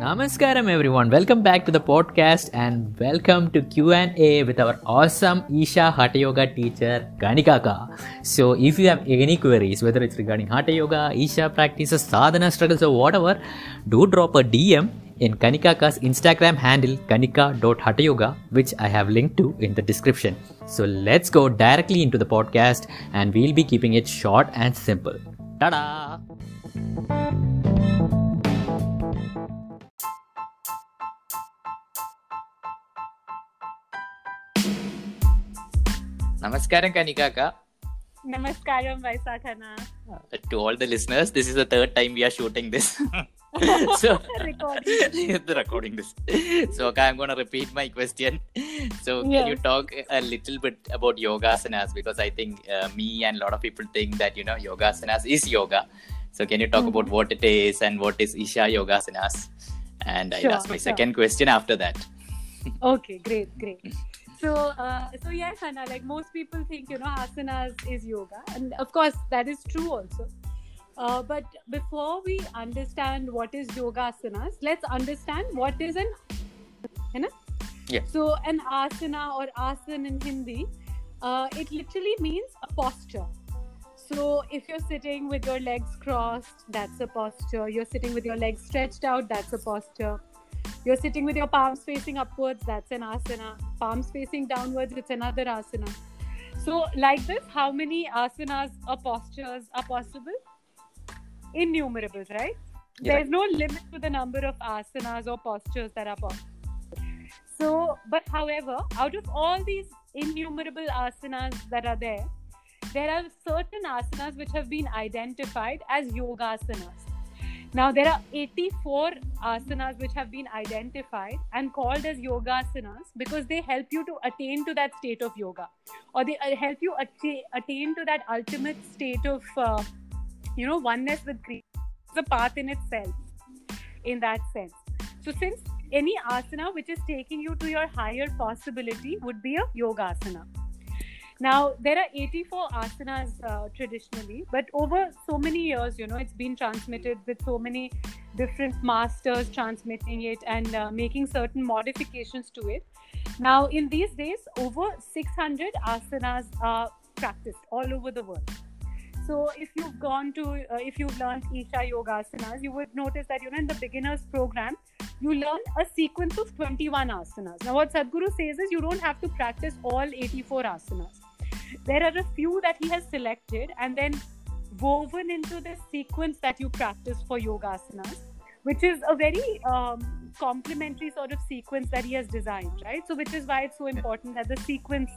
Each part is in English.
Namaskaram everyone. Welcome back to the podcast and welcome to Q&A with our awesome Isha Hatha Yoga teacher Kanikaka. So if you have any queries whether it's regarding Hatha Yoga, Isha practices, sadhana struggles or whatever, do drop a DM in Kanikaka's Instagram handle kanika.hathayoga which I have linked to in the description. So let's go directly into the podcast and we'll be keeping it short and simple. Ta-da! Namaskaram Kanikaka. Namaskaram, Vaisakhana. To all the listeners, this is the third time we are shooting this. so Recording. recording this. So okay, I'm gonna repeat my question. So can you talk a little bit about yogasanas because I think uh, me and a lot of people think that you know yogasanas is yoga. So can you talk about what it is and what is Isha yogasanas? And I'll Sure, ask my sure. second question after that. Okay, great, great. So, uh, so yes, Hannah, like most people think, you know, asanas is yoga, and of course that is true also. Uh, but before we understand what is yoga asanas, let's understand what is an, है ना? Yeah. So an asana or asan in Hindi, uh, it literally means a posture. So if you're sitting with your legs crossed, that's a posture. You're sitting with your legs stretched out, that's a posture. You're sitting with your palms facing upwards, that's an asana. Palms facing downwards, it's another asana. So, like this, how many asanas or postures are possible? Innumerable, right? Yeah. There's no limit to the number of asanas or postures that are possible. So, but however, out of all these innumerable asanas that are there, there are certain asanas which have been identified as yoga asanas. Now, there are 84 asanas which have been identified and called as yoga asanas because they help you to attain to that state of yoga or they uh, help you atta- attain to that ultimate state of, uh, you know, oneness with Krishna. It's a path in itself in that sense. So, since any asana which is taking you to your higher possibility would be a yoga asana. Now, there are 84 asanas uh, traditionally, but over so many years, you know, it's been transmitted with so many different masters transmitting it and uh, making certain modifications to it. Now, in these days, over 600 asanas are practiced all over the world. So, if you've gone to, uh, if you've learned Isha Yoga Asanas, you would notice that, you know, in the beginner's program, you learn a sequence of 21 asanas. Now, what Sadhguru says is you don't have to practice all 84 asanas. There are a few that he has selected and then woven into the sequence that you practice for yoga asanas, which is a very um, complementary sort of sequence that he has designed, right? So, which is why it's so important that the sequence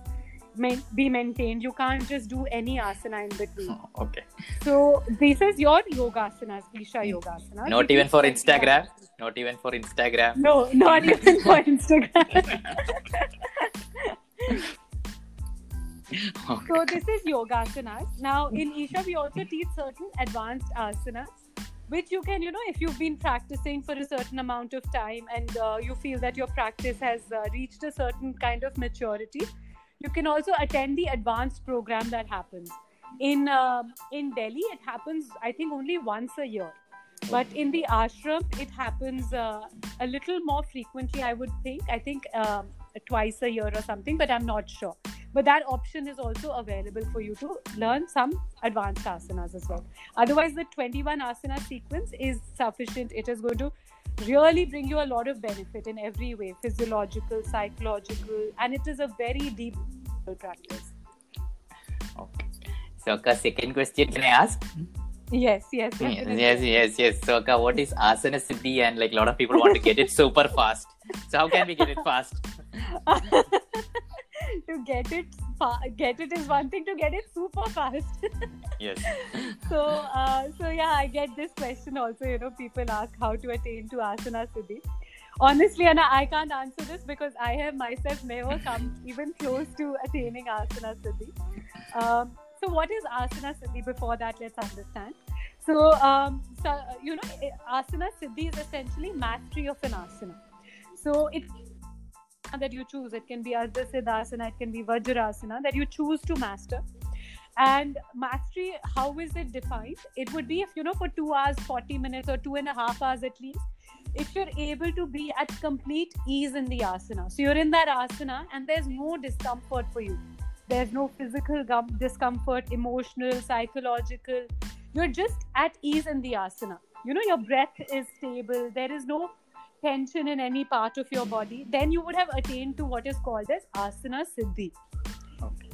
may be maintained. You can't just do any asana in between. Okay. So, this is your yoga asanas, Isha Yoga asanas. Not even for Instagram. Not even for Instagram. No, not even for Instagram. Okay. so this is yoga asanas. Now in Isha we also teach certain advanced asanas, which you can, you know, if you've been practicing for a certain amount of time and uh, you feel that your practice has uh, reached a certain kind of maturity, you can also attend the advanced program that happens. In um in Delhi, it happens I think only once a year. But in the ashram, it happens uh, a little more frequently, I would think. I think um, twice a year or something, but I'm not sure. But that option is also available for you to learn some advanced asanas as well. Otherwise, the 21 asana sequence is sufficient. It is going to really bring you a lot of benefit in every way physiological, psychological, and it is a very deep practice. Okay. So, second question can I ask? Yes, yes, yes, yes, yes, yes. So, Akka, what is asana siddhi? And like a lot of people want to get it super fast. So, how can we get it fast? to get it fa- get it is one thing to get it super fast Yes. so uh, so yeah i get this question also you know people ask how to attain to asana siddhi honestly Anna, i can't answer this because i have myself never come even close to attaining asana siddhi um, so what is asana siddhi before that let's understand so, um, so you know asana siddhi is essentially mastery of an asana so it that you choose. It can be Ardha Siddhasana, it can be Vajrasana that you choose to master. And mastery, how is it defined? It would be if you know for two hours, 40 minutes, or two and a half hours at least, if you're able to be at complete ease in the asana. So you're in that asana and there's no discomfort for you. There's no physical gum- discomfort, emotional, psychological. You're just at ease in the asana. You know, your breath is stable. There is no tension in any part of your body. Then you would have attained to what is called as asana siddhi.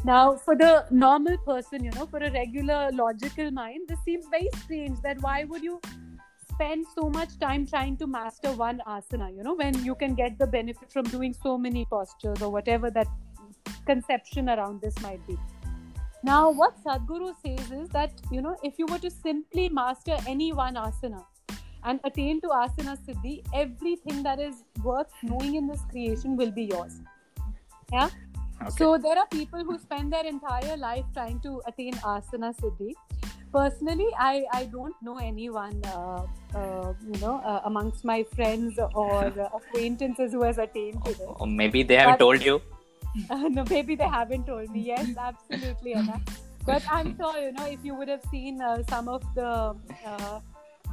Now, for the normal person, you know, for a regular logical mind, this seems very strange that why would you spend so much time trying to master one asana, you know, when you can get the benefit from doing so many postures or whatever that conception around this might be. Now, what Sadhguru says is that, you know, if you were to simply master any one asana and attain to asana siddhi, everything that is worth knowing in this creation will be yours. Yeah. Okay. So there are people who spend their entire life trying to attain asana siddhi. Personally, I, I don't know anyone, uh, uh, you know, uh, amongst my friends or acquaintances who has attained to this. or maybe they haven't But- told you. no, maybe they haven't told me. Yes, absolutely, Anna. But I'm sure, you know, if you would have seen uh, some of the uh,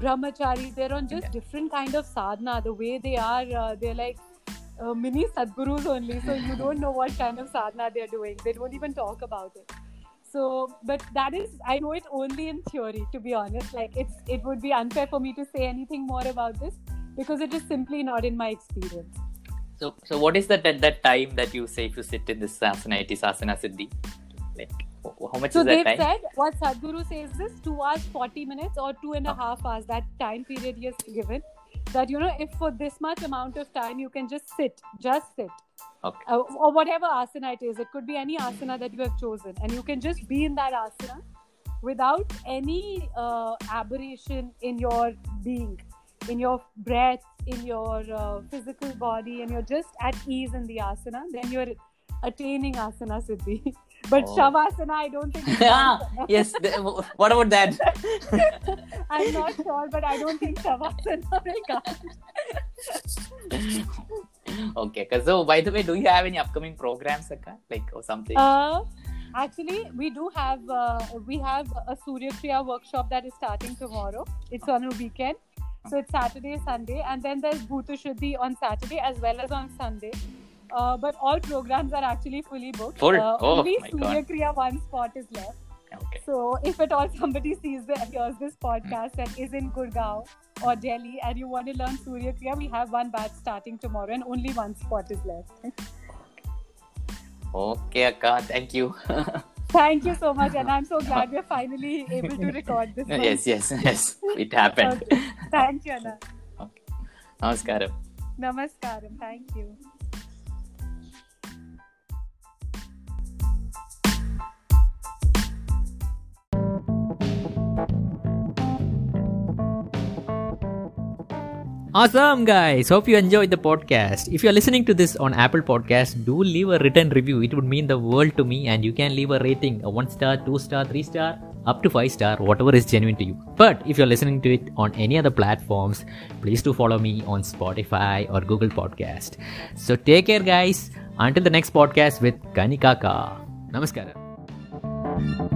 brahmacharis, they're on just different kind of sadhana. The way they are, uh, they're like uh, mini sadgurus only. So you don't know what kind of sadhana they're doing. They don't even talk about it. So, but that is, I know it only in theory, to be honest. Like, it's it would be unfair for me to say anything more about this because it is simply not in my experience. So, so what is that at that time that you say if you sit in this asana, it is asana siddhi? Like, how much So is that they've time? said what Sadhguru says this two hours, 40 minutes, or two and a half hours, that time period he has given. That you know, if for this much amount of time you can just sit, just sit, Okay. uh, or whatever asana it is, it could be any asana that you have chosen, and you can just be in that asana without any uh, aberration in your being, in your breath, in your uh, physical body, and you're just at ease in the asana, then you're attaining asana siddhi. But Oh. shavasana, I don't think. it's ah, yes. what about that? I'm not sure, but I don't think shavasana will count. okay. So, by the way, do you have any upcoming programs, Akka? like or something? Uh, actually, we do have uh, we have a Surya Kriya workshop that is starting tomorrow. It's on a weekend, so it's Saturday, Sunday, and then there's Shuddhi on Saturday as well as on Sunday. Uh, but all programs are actually fully booked. Full? Uh, Oh, only Surya Kriya one spot is left. okay. So if at all somebody sees the hears this podcast and is in Gurgaon or Delhi and you want to learn Surya Kriya, we have one batch starting tomorrow and only one spot is left. Okay, Akka. Thank you. Thank you so much, and I'm so glad we're finally able to record this. yes, yes, yes. It happened. Okay. Thank you, Anna. Namaskaram. Namaskaram. Thank Awesome, guys. Hope you enjoyed the podcast. If you're listening to this on Apple Podcast, do leave a written review. It would mean the world to me, and you can leave a rating a one star, two star, three star, up to five star, whatever is genuine to you. But if you're listening to it on any other platforms, please do follow me on Spotify or Google Podcast. So take care, guys. Until the next podcast with Kanikaka. Namaskaram.